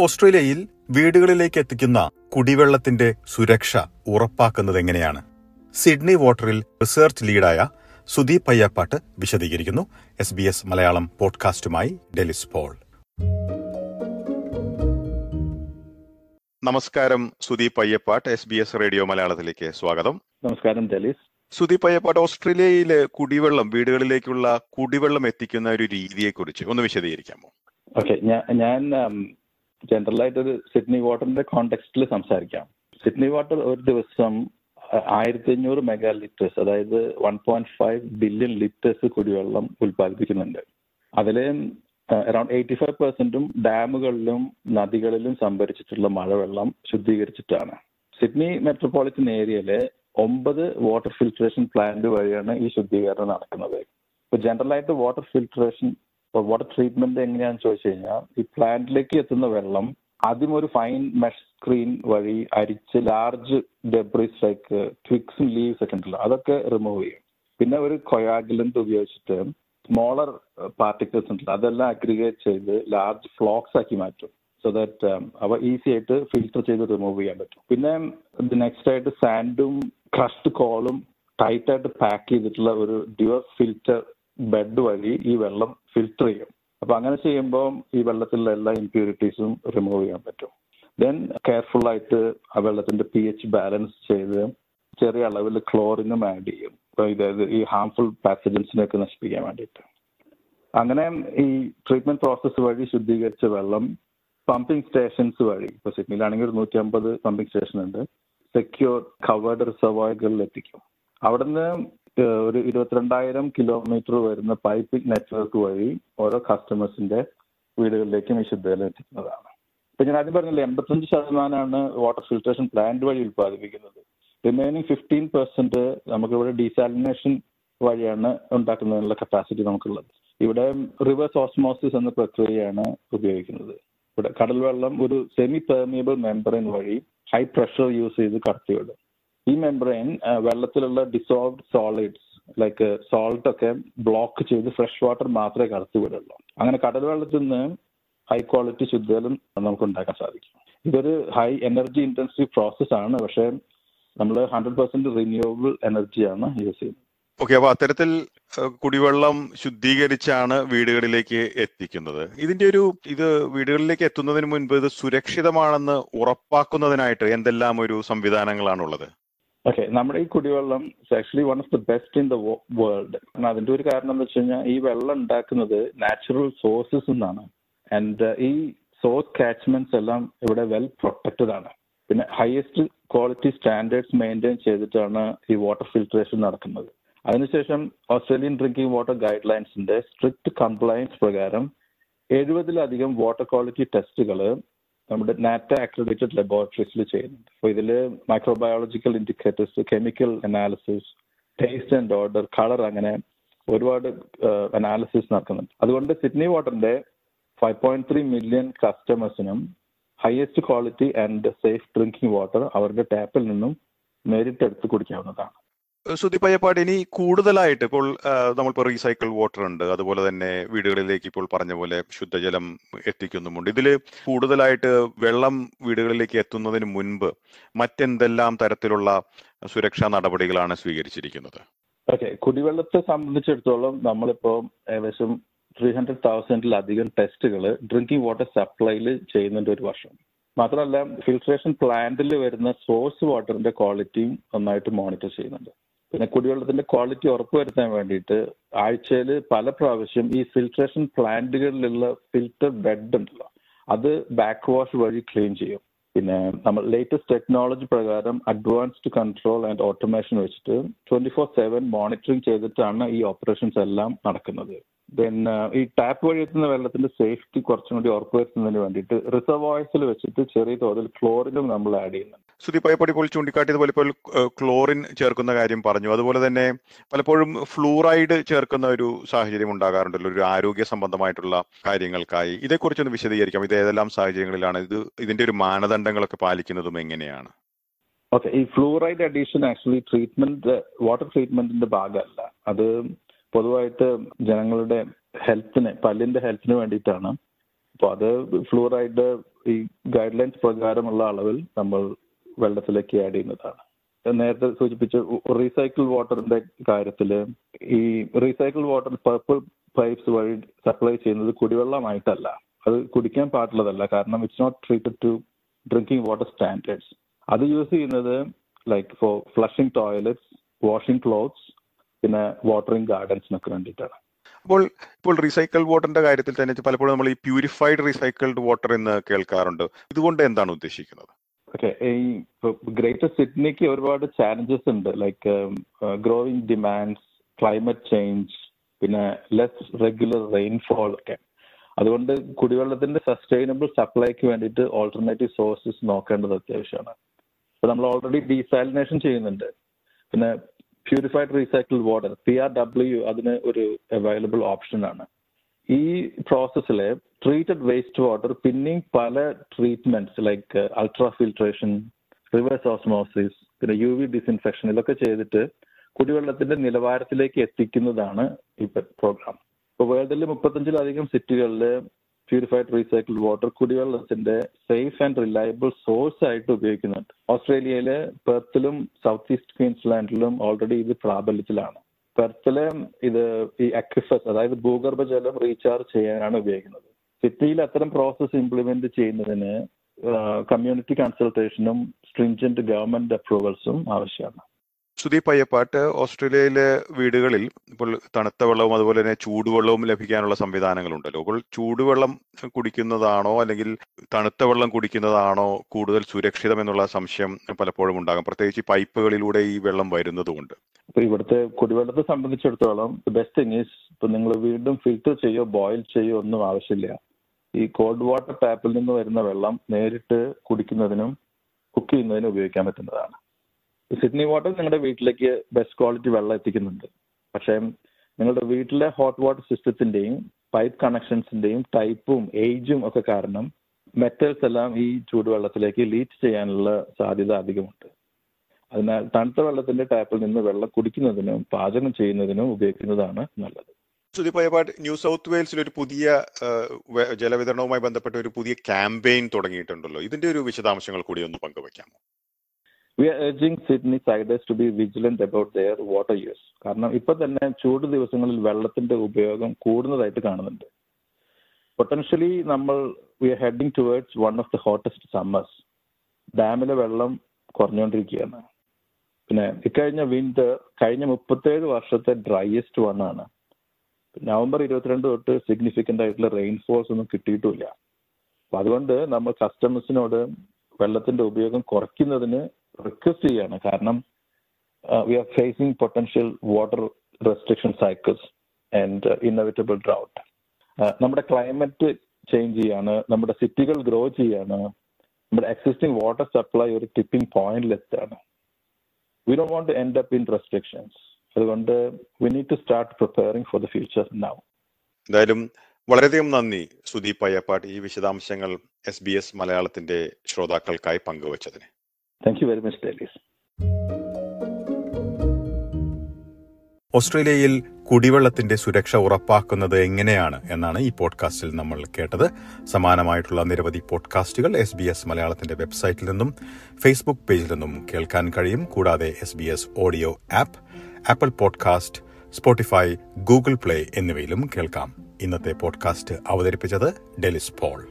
ഓസ്ട്രേലിയയിൽ വീടുകളിലേക്ക് എത്തിക്കുന്ന കുടിവെള്ളത്തിന്റെ സുരക്ഷ ഉറപ്പാക്കുന്നത് എങ്ങനെയാണ്? സിഡ്നി വാട്ടറിൽ റിസർച്ച് ലീഡായ സുദീപ് അയ്യപ്പാട്ട് വിശദീകരിക്കുന്നു. എസ് ബി എസ് മലയാളം പോഡ്കാസ്റ്റുമായി ഡെലിസ് പോൾ. നമസ്കാരം Sudeep Ayyappatt S B S radio മലയാളത്തിലേക്ക് സ്വാഗതം. നമസ്കാരം ഡെലിസ്. സുദീപ് അയ്യപ്പാട്ട് ഓസ്ട്രേലിയയിലെ കുടിവെള്ളം വീടുകളിലേക്കുള്ള കുടിവെള്ളം എത്തിക്കുന്ന ഒരു രീതിയെക്കുറിച്ച് ഒന്ന് വിശദീകരിക്കാമോ? ഓക്കെ ഞാൻ ജനറൽ ആയിട്ട് ഒരു സിഡ്നി വാട്ടറിന്റെ കോണ്ടെക്സ്റ്റിൽ സംസാരിക്കാം. സിഡ്നി വാട്ടർ ഒരു ദിവസം ആയിരത്തി അഞ്ഞൂറ് മെഗാ ലിറ്റേഴ്സ് അതായത് one point five billion litres കുടിവെള്ളം ഉൽപ്പാദിപ്പിക്കുന്നുണ്ട് അതിലെ അറൌണ്ട് എയ്റ്റി ഫൈവ് പെർസെന്റും ഡാമുകളിലും നദികളിലും സംഭരിച്ചിട്ടുള്ള മഴവെള്ളം ശുദ്ധീകരിച്ചിട്ടാണ്. സിഡ്നി മെട്രോപൊളിറ്റൻ ഏരിയയിലെ ഒമ്പത് വാട്ടർ ഫിൽട്രേഷൻ പ്ലാന്റ് വഴിയാണ് ഈ ശുദ്ധീകരണം നടക്കുന്നത്. ഇപ്പൊ ജനറൽ ആയിട്ട് വാട്ടർ ഫിൽട്രേഷൻ വാട്ടർ ട്രീറ്റ്മെന്റ് എങ്ങനെയാണെന്ന് ചോദിച്ചു കഴിഞ്ഞാൽ ഈ പ്ലാന്റിലേക്ക് എത്തുന്ന വെള്ളം ആദ്യം ഒരു ഫൈൻ മെഷ് സ്ക്രീൻ വഴി അരിച്ച് ലാർജ് ഡെബ്രീസ് ലൈക്ക് ട്വിക്സും ലീവ്സ് ഒക്കെ ഉണ്ടല്ലോ അതൊക്കെ റിമൂവ് ചെയ്യും. പിന്നെ ഒരു കൊയാഗുലന്റ് ഉപയോഗിച്ചിട്ട് സ്മോളർ പാർട്ടിക്കിൾസ് ഉണ്ടല്ലോ അതെല്ലാം അഗ്രിഗേറ്റ് ചെയ്ത് ലാർജ് ഫ്ലോക്സ് ആക്കി മാറ്റും. സോ ദാറ്റ് അവ ഈസി ആയിട്ട് ഫിൽറ്റർ ചെയ്ത് റിമൂവ് ചെയ്യാൻ പറ്റും. പിന്നെ നെക്സ്റ്റ് ആയിട്ട് സാൻഡും ക്രഷ്ഡ് കോളും ടൈറ്റ് ആയിട്ട് പാക്ക് ചെയ്തിട്ടുള്ള ഒരു ഡ്യുവർ ഫിൽറ്റർ ബെഡ് വഴി ഈ വെള്ളം ഫിൽട്ടർ ചെയ്യും. അപ്പൊ അങ്ങനെ ചെയ്യുമ്പോൾ ഈ വെള്ളത്തിലുള്ള എല്ലാ ഇമ്പ്യൂരിറ്റീസും റിമൂവ് ചെയ്യാൻ പറ്റും. ദെൻ കെയർഫുൾ ആയിട്ട് ആ വെള്ളത്തിന്റെ പി എച്ച് ബാലൻസ് ചെയ്ത് ചെറിയ അളവിൽ ക്ലോറിനും ആഡ് ചെയ്യും. ഇതായത് ഈ ഹാംഫുൾ പാസജൻസിനെയൊക്കെ നശിപ്പിക്കാൻ വേണ്ടിയിട്ട്. അങ്ങനെ ഈ ട്രീറ്റ്മെന്റ് പ്രോസസ്സ് വഴി ശുദ്ധീകരിച്ച വെള്ളം പമ്പിംഗ് സ്റ്റേഷൻസ് വഴി ഇപ്പൊ സിഡ്നിയിലാണെങ്കിൽ ഒരു നൂറ്റി അമ്പത് പമ്പിംഗ് സ്റ്റേഷൻ ഉണ്ട് സെക്യൂർ കവേർഡ് റിസർവോയറുകളിൽ എത്തിക്കും. അവിടുന്ന് ഒരു ഇരുപത്തിരണ്ടായിരം കിലോമീറ്റർ വരുന്ന പൈപ്പിംഗ് നെറ്റ്വർക്ക് വഴി ഓരോ കസ്റ്റമേഴ്സിന്റെ വീടുകളിലേക്കും ഈ ശുദ്ധജലം എത്തിക്കുന്നതാണ്. ഇപ്പൊ ഞാൻ ആദ്യം പറഞ്ഞില്ല എൺപത്തഞ്ച് ശതമാനമാണ് വാട്ടർ ഫിൽട്രേഷൻ പ്ലാന്റ് വഴി ഉൽപ്പാദിപ്പിക്കുന്നത്. റിമൈനിങ് ഫിഫ്റ്റീൻ പെർസെന്റ് നമുക്കിവിടെ ഡീസാലിനേഷൻ വഴിയാണ് ഉണ്ടാക്കുന്നതിനുള്ള കപ്പാസിറ്റി നമുക്കുള്ളത്. ഇവിടെ റിവേഴ്സ് ഓസ്മോസിസ് എന്ന പ്രക്രിയയാണ് ഉപയോഗിക്കുന്നത്. ഇവിടെ കടൽ വെള്ളം ഒരു സെമി പെർമിയബിൾ മെമ്പറിൻ വഴി ഹൈ പ്രഷർ യൂസ് ചെയ്ത് കടത്തിവിടും. ഈ മെംബ്രെയിൻ വെള്ളത്തിലുള്ള ഡിസോൾവ്ഡ് സോളിഡ്സ് ലൈക്ക് സോൾട്ട് ഒക്കെ ബ്ലോക്ക് ചെയ്ത് ഫ്രഷ് വാട്ടർ മാത്രമേ കടത്തി വിടുള്ളൂ. അങ്ങനെ കടൽ വെള്ളത്തിൽ നിന്ന് ഹൈ ക്വാളിറ്റി ശുദ്ധജലം നമുക്ക് ഉണ്ടാക്കാൻ സാധിക്കും. ഇതൊരു ഹൈ എനർജി ഇന്റൻസീവ് പ്രോസസ് ആണ്. പക്ഷേ നമ്മൾ ഹൺഡ്രഡ് പെർസെന്റ് റിന്യൂവബിൾ എനർജിയാണ് യൂസ് ചെയ്യുന്നത്. ഓക്കെ അപ്പൊ അത്തരത്തിൽ കുടിവെള്ളം ശുദ്ധീകരിച്ചാണ് വീടുകളിലേക്ക് എത്തിക്കുന്നത്. ഇതിന്റെ ഒരു ഇത് വീടുകളിലേക്ക് എത്തുന്നതിന് മുൻപ് ഇത് സുരക്ഷിതമാണെന്ന് ഉറപ്പാക്കുന്നതിനായിട്ട് എന്തെല്ലാം ഒരു സംവിധാനങ്ങളാണുള്ളത്? ഓക്കെ നമ്മുടെ ഈ കുടിവെള്ളം actually one of the best in the world അതിന്റെ ഒരു കാരണം എന്ന് വെച്ച് കഴിഞ്ഞാൽ ഈ വെള്ളം ഉണ്ടാക്കുന്നത് നാച്ചുറൽ സോഴ്സസ് നിന്നാണ്. ആൻഡ് ഈ സോഴ്സ് കാച്ച്മെന്റ്സ് എല്ലാം ഇവിടെ വെൽ പ്രൊട്ടക്റ്റഡ് ആണ്. പിന്നെ ഹയസ്റ്റ് ക്വാളിറ്റി സ്റ്റാൻഡേർഡ്സ് മെയിന്റെയിൻ ചെയ്തിട്ടാണ് ഈ വാട്ടർ ഫിൽട്രേഷൻ നടക്കുന്നത്. അതിനുശേഷം ഓസ്ട്രേലിയൻ ഡ്രിങ്കിംഗ് വാട്ടർ ഗൈഡ് ലൈൻസിന്റെ സ്ട്രിക്ട് കംപ്ലയൻസ് പ്രകാരം എഴുപതിലധികം വാട്ടർ ക്വാളിറ്റി ടെസ്റ്റുകൾ നമ്മുടെ നാറ്റ അക്രഡിറ്റഡ് ലബോറട്ടറീസിൽ ചെയ്യുന്നുണ്ട്. അപ്പോൾ ഇതിൽ microbiological indicators chemical analysis taste and odour colour അങ്ങനെ ഒരുപാട് അനാലിസിസ് നടക്കുന്നുണ്ട്. അതുകൊണ്ട് സിഡ്നി വാട്ടറിന്റെ five point three million കസ്റ്റമേഴ്സിനും highest quality and safe drinking water അവരുടെ ടാപ്പിൽ നിന്നും നേരിട്ടെടുത്ത് കുടിക്കാവുന്നതാണ്. സുദീപ് അയ്യപ്പാട് ഇനി കൂടുതലായിട്ട് ഇപ്പോൾ നമ്മളിപ്പോൾ റീസൈക്കിൾ വാട്ടർ ഉണ്ട്. അതുപോലെ തന്നെ വീടുകളിലേക്ക് ഇപ്പോൾ പറഞ്ഞ പോലെ ശുദ്ധജലം എത്തിക്കുന്നുമുണ്ട്. ഇതിൽ കൂടുതലായിട്ട് വെള്ളം വീടുകളിലേക്ക് എത്തുന്നതിന് മുൻപ് മറ്റെന്തെല്ലാം തരത്തിലുള്ള സുരക്ഷാ നടപടികളാണ് സ്വീകരിച്ചിരിക്കുന്നത്? ഓക്കെ. കുടിവെള്ളത്തെ സംബന്ധിച്ചിടത്തോളം നമ്മളിപ്പോ ഏകദേശം ത്രീ ഹൺഡ്രഡ് തൗസൻഡിലധികം ടെസ്റ്റുകൾ ഡ്രിങ്കിങ് വാട്ടർ സപ്ലൈയിൽ ചെയ്യുന്നുണ്ട് ഒരു വർഷം. മാത്രമല്ല ഫിൽട്രേഷൻ പ്ലാന്റിൽ വരുന്ന സോഴ്സ് വാട്ടറിന്റെ ക്വാളിറ്റിയും നന്നായിട്ട് മോണിറ്റർ ചെയ്യുന്നുണ്ട്. പിന്നെ കുടിവെള്ളത്തിന്റെ ക്വാളിറ്റി ഉറപ്പുവരുത്താൻ വേണ്ടിയിട്ട് ആഴ്ചയിൽ പല പ്രാവശ്യം ഈ ഫിൽട്രേഷൻ പ്ലാന്റുകളിലുള്ള ഫിൽട്ടർ ബെഡ് ഉണ്ടല്ലോ അത് ബാക്ക് വാഷ് വഴി ക്ലീൻ ചെയ്യും. പിന്നെ നമ്മൾ ലേറ്റസ്റ്റ് ടെക്നോളജി പ്രകാരം അഡ്വാൻസ്ഡ് കൺട്രോൾ ആൻഡ് ഓട്ടോമേഷൻ വെച്ചിട്ട് ട്വന്റി ഫോർ സെവൻ മോണിറ്ററിംഗ് ചെയ്തിട്ടാണ് ഈ ഓപ്പറേഷൻസ് എല്ലാം നടക്കുന്നത്. പിന്നെ ഈ ടാപ്പ് വഴി എത്തുന്ന വെള്ളത്തിന്റെ സേഫ്റ്റി കുറച്ചും കൂടി ഉറപ്പുവരുത്തുന്നതിന് വേണ്ടിയിട്ട് റിസർവോയ്സിൽ വെച്ചിട്ട് ചെറിയ തോതിൽ ക്ലോറിനും നമ്മൾ ആഡ് ചെയ്യുന്നുണ്ട്. സുദീപ് പോലെ ചൂണ്ടിക്കാട്ടിയത് ചൂണ്ടിക്കാട്ടിയതുപോലെ ഇപ്പോൾ ക്ലോറിൻ ചേർക്കുന്ന കാര്യം പറഞ്ഞു. അതുപോലെ തന്നെ പലപ്പോഴും ഫ്ലൂറൈഡ് ചേർക്കുന്ന ഒരു സാഹചര്യം ഉണ്ടാകാറുണ്ടല്ലോ. ഒരു ആരോഗ്യ സംബന്ധമായിട്ടുള്ള കാര്യങ്ങൾക്കായി. ഇതേക്കുറിച്ചൊന്ന് വിശദീകരിക്കാം. ഇത് ഏതെല്ലാം സാഹചര്യങ്ങളിലാണ്? ഇത് ഇതിന്റെ ഒരു മാനദണ്ഡങ്ങളൊക്കെ പാലിക്കുന്നതും എങ്ങനെയാണ്? ഓക്കെ. ഈ fluoride addition actually treatment water ട്രീറ്റ്മെന്റിന്റെ ഭാഗമല്ല. അത് പൊതുവായിട്ട് ജനങ്ങളുടെ ഹെൽത്തിന് പല്ലിന്റെ ഹെൽത്തിന് വേണ്ടിയിട്ടാണ്. അപ്പോൾ അത് ഫ്ലൂറൈഡ് ഈ ഗൈഡ് ലൈൻസ് പ്രകാരമുള്ള അളവിൽ നമ്മൾ വെള്ളത്തിലേക്ക് ആഡ് ചെയ്യുന്നതാണ്. നേരത്തെ സൂചിപ്പിച്ച റീസൈക്കിൾ വാട്ടറിന്റെ കാര്യത്തിൽ ഈ റീസൈക്കിൾ വാട്ടർ പർപ്പിൾ പൈപ്സ് വഴി സപ്ലൈ ചെയ്യുന്നത് കുടിവെള്ളമായിട്ടല്ല. അത് കുടിക്കാൻ പാടുള്ളതല്ല. കാരണം it's not treated to drinking water standards അത് യൂസ് ചെയ്യുന്നത് like for flushing toilets washing clothes പിന്നെ വാട്ടറിംഗ് ഗാർഡൻസിനൊക്കെ വേണ്ടിയിട്ടാണ്. അപ്പോൾ ഇപ്പോൾ റീസൈക്കിൾ വാട്ടറിന്റെ കാര്യത്തിൽ തന്നെ പലപ്പോഴും നമ്മൾ ഈ പ്യൂരിഫൈഡ് റീസൈക്കിൾഡ് വാട്ടർ എന്ന് കേൾക്കാറുണ്ട്. ഇതുകൊണ്ട് എന്താണ് ഉദ്ദേശിക്കുന്നത്? ഓക്കെ ഈ ഗ്രേറ്റർ സിഡ്നിക്ക് ഒരുപാട് ചാലഞ്ചസ് ഉണ്ട്. Like growing demands climate change പിന്നെ ലെസ് റെഗുലർ റെയിൻഫോൾ ഒക്കെ. അതുകൊണ്ട് കുടിവെള്ളത്തിന്റെ സസ്റ്റൈനബിൾ സപ്ലൈക്ക് വേണ്ടിയിട്ട് ഓൾട്ടർനേറ്റീവ് സോഴ്സസ് നോക്കേണ്ടത് അത്യാവശ്യമാണ്. ഇപ്പൊ നമ്മൾ ഓൾറെഡി ഡീസാലിനേഷൻ ചെയ്യുന്നുണ്ട്. പിന്നെ purified recycle water P R W അതിന് ഒരു അവൈലബിൾ ഓപ്ഷൻ ആണ്. ഈ പ്രോസസ്സിൽ ട്രീറ്റഡ് വേസ്റ്റ് വാട്ടർ പിന്നെയും പല treatments like ultra filtration reverse osmosis പിന്നെ യു വി ഡിസിൻഫെക്ഷൻ ഇതൊക്കെ ചെയ്തിട്ട് കുടിവെള്ളത്തിന്റെ നിലവാരത്തിലേക്ക് എത്തിക്കുന്നതാണ് ഈ പ്രോഗ്രാം ഇപ്പോൾ വേൾഡിൽ മുപ്പത്തഞ്ചിലധികം സിറ്റികളിൽ പ്യൂരിഫൈഡ് റീസൈക്കിൾ വാട്ടർ കുടിവെള്ളത്തിന്റെ സേഫ് ആൻഡ് റിലയബിൾ സോഴ്സ് ആയിട്ട് ഉപയോഗിക്കുന്നുണ്ട്. ഓസ്ട്രേലിയയിലെ പെർത്തിലും സൗത്ത് ഈസ്റ്റ് ക്വീൻസ്ലാൻഡിലും ഓൾറെഡി ഇത് പ്രാബല്യത്തിലാണ്. പെർത്തിലെ ഇത് ഈ അക്വിഫസ് അതായത് ഭൂഗർഭജലം റീചാർജ് ചെയ്യാനാണ് ഉപയോഗിക്കുന്നത്. സിറ്റിയിൽ അത്തരം പ്രോസസ്സ് ഇംപ്ലിമെന്റ് ചെയ്യുന്നതിന് കമ്മ്യൂണിറ്റി കൺസൾട്ടേഷനും സ്ട്രിഞ്ചന്റ് ഗവൺമെന്റ് അപ്രൂവൽസും ആവശ്യമാണ്. സുദീപ് അയ്യപ്പാട്ട് ഓസ്ട്രേലിയയിലെ വീടുകളിൽ ഇപ്പോൾ തണുത്ത വെള്ളവും അതുപോലെ തന്നെ ചൂടുവെള്ളവും ലഭിക്കാനുള്ള സംവിധാനങ്ങളുണ്ടല്ലോ. അപ്പോൾ ചൂടുവെള്ളം കുടിക്കുന്നതാണോ അല്ലെങ്കിൽ തണുത്ത വെള്ളം കുടിക്കുന്നതാണോ കൂടുതൽ സുരക്ഷിതം എന്നുള്ള സംശയം പലപ്പോഴും ഉണ്ടാകും. പ്രത്യേകിച്ച് പൈപ്പുകളിലൂടെ ഈ വെള്ളം വരുന്നതുകൊണ്ട്. ഇപ്പൊ ഇവിടുത്തെ കുടിവെള്ളത്തെ സംബന്ധിച്ചിടത്തോളം ബെസ്റ്റ് തിങ് ഈസ് ഇപ്പൊ നിങ്ങൾ വീണ്ടും ഫിൽറ്റർ ചെയ്യോ ബോയിൽ ചെയ്യോ ഒന്നും ആവശ്യമില്ല. ഈ കോൾഡ് വാട്ടർ ടാപ്പിൽ നിന്ന് വരുന്ന വെള്ളം നേരിട്ട് കുടിക്കുന്നതിനും കുക്ക് ചെയ്യുന്നതിനും ഉപയോഗിക്കാൻ പറ്റുന്നതാണ്. സിഡ്നി വാട്ടർ നിങ്ങളുടെ വീട്ടിലേക്ക് ബെസ്റ്റ് ക്വാളിറ്റി വെള്ളം എത്തിക്കുന്നുണ്ട്. പക്ഷേ നിങ്ങളുടെ വീട്ടിലെ ഹോട്ട് വാട്ടർ സിസ്റ്റത്തിന്റെയും പൈപ്പ് കണക്ഷൻസിന്റെയും ടൈപ്പും ഏജും ഒക്കെ കാരണം മെറ്റൽസ് എല്ലാം ഈ ചൂടുവെള്ളത്തിലേക്ക് ലീച്ച് ചെയ്യാനുള്ള സാധ്യത അധികമുണ്ട്. അതിനാൽ തണുത്ത വെള്ളത്തിന്റെ ടാപ്പിൽ നിന്ന് വെള്ളം കുടിക്കുന്നതിനും പാചകം ചെയ്യുന്നതിനും ഉപയോഗിക്കുന്നതാണ് നല്ലത്. സുദീപ് ന്യൂ സൗത്ത് വെയിൽസിൽ ഒരു പുതിയ ജലവിതരണവുമായി ബന്ധപ്പെട്ട ഒരു പുതിയ ക്യാമ്പയിൻ തുടങ്ങിയിട്ടുണ്ടല്ലോ. ഇതിന്റെ ഒരു വിശദാംശങ്ങൾ കൂടി ഒന്ന് പങ്കുവയ്ക്കാമോ we are urging Sydneysiders to be vigilant about their water use കാരണം ഇപ്പൊ തന്നെ ചൂട് ദിവസങ്ങളിൽ വെള്ളത്തിന്റെ ഉപയോഗം കൂടുന്നതായിട്ട് കാണുന്നുണ്ട്. പൊട്ടൻഷ്യലി നമ്മൾ we are heading towards one of the hottest summers ഡാമിലെ വെള്ളം കുറഞ്ഞുകൊണ്ടിരിക്കുകയാണ്. പിന്നെ ഇക്കഴിഞ്ഞ വിന്റർ കഴിഞ്ഞ മുപ്പത്തേഴ് വർഷത്തെ ഡ്രൈയസ്റ്റ് വൺ ആണ്. നവംബർ ഇരുപത്തിരണ്ട് തൊട്ട് സിഗ്നിഫിക്കന്റ് ആയിട്ടുള്ള റെയിൻഫോൾസ് ഒന്നും കിട്ടിയിട്ടുമില്ല അപ്പൊ അതുകൊണ്ട് നമ്മൾ കസ്റ്റമേഴ്സിനോട് വെള്ളത്തിന്റെ ഉപയോഗം കുറയ്ക്കുന്നതിന് റിക്വസ്റ്റ് ചെയ്യാണ്. കാരണം we are facing potential water restriction cycles and inevitable drought നമ്മുടെ ക്ലൈമറ്റ് ചേഞ്ച് ചെയ്യാണ് നമ്മുടെ സിറ്റികൾ ഗ്രോ ചെയ്യാണ് നമ്മുടെ എക്സിസ്റ്റിംഗ് വാട്ടർ സപ്ലൈ ഒരു ടിപ്പിംഗ് പോയിന്റിൽ എത്താണ് we Dr want end up in restrictions അതുകൊണ്ട് we need to start preparing for the future now എന്തായാലും വളരെയധികം നന്ദി സുദീപ് അയ്യപ്പാട്ട് ഈ വിശദാംശങ്ങൾ എസ് ബി എസ് മലയാളത്തിന്റെ ശ്രോതാക്കൾക്കായി പങ്കുവച്ചതിന്. Thank you very much Delis ഓസ്ട്രേലിയയിൽ കുടിവെള്ളത്തിന്റെ സുരക്ഷ ഉറപ്പാക്കുന്നത് എങ്ങനെയാണ് എന്നാണ് ഈ പോഡ്കാസ്റ്റിൽ നമ്മൾ കേട്ടത്. സമാനമായിട്ടുള്ള നിരവധി പോഡ്കാസ്റ്റുകൾ എസ് ബി എസ് മലയാളത്തിന്റെ വെബ്സൈറ്റിൽ നിന്നും ഫേസ്ബുക്ക് പേജിൽ നിന്നും കേൾക്കാൻ കഴിയും. കൂടാതെ S B S audio app. Apple podcast Spotify Google Play എന്നിവയിലും കേൾക്കാം. ഇന്നത്തെ പോഡ്കാസ്റ്റ് അവതരിപ്പിച്ചത് ഡെലിസ് പോൾ.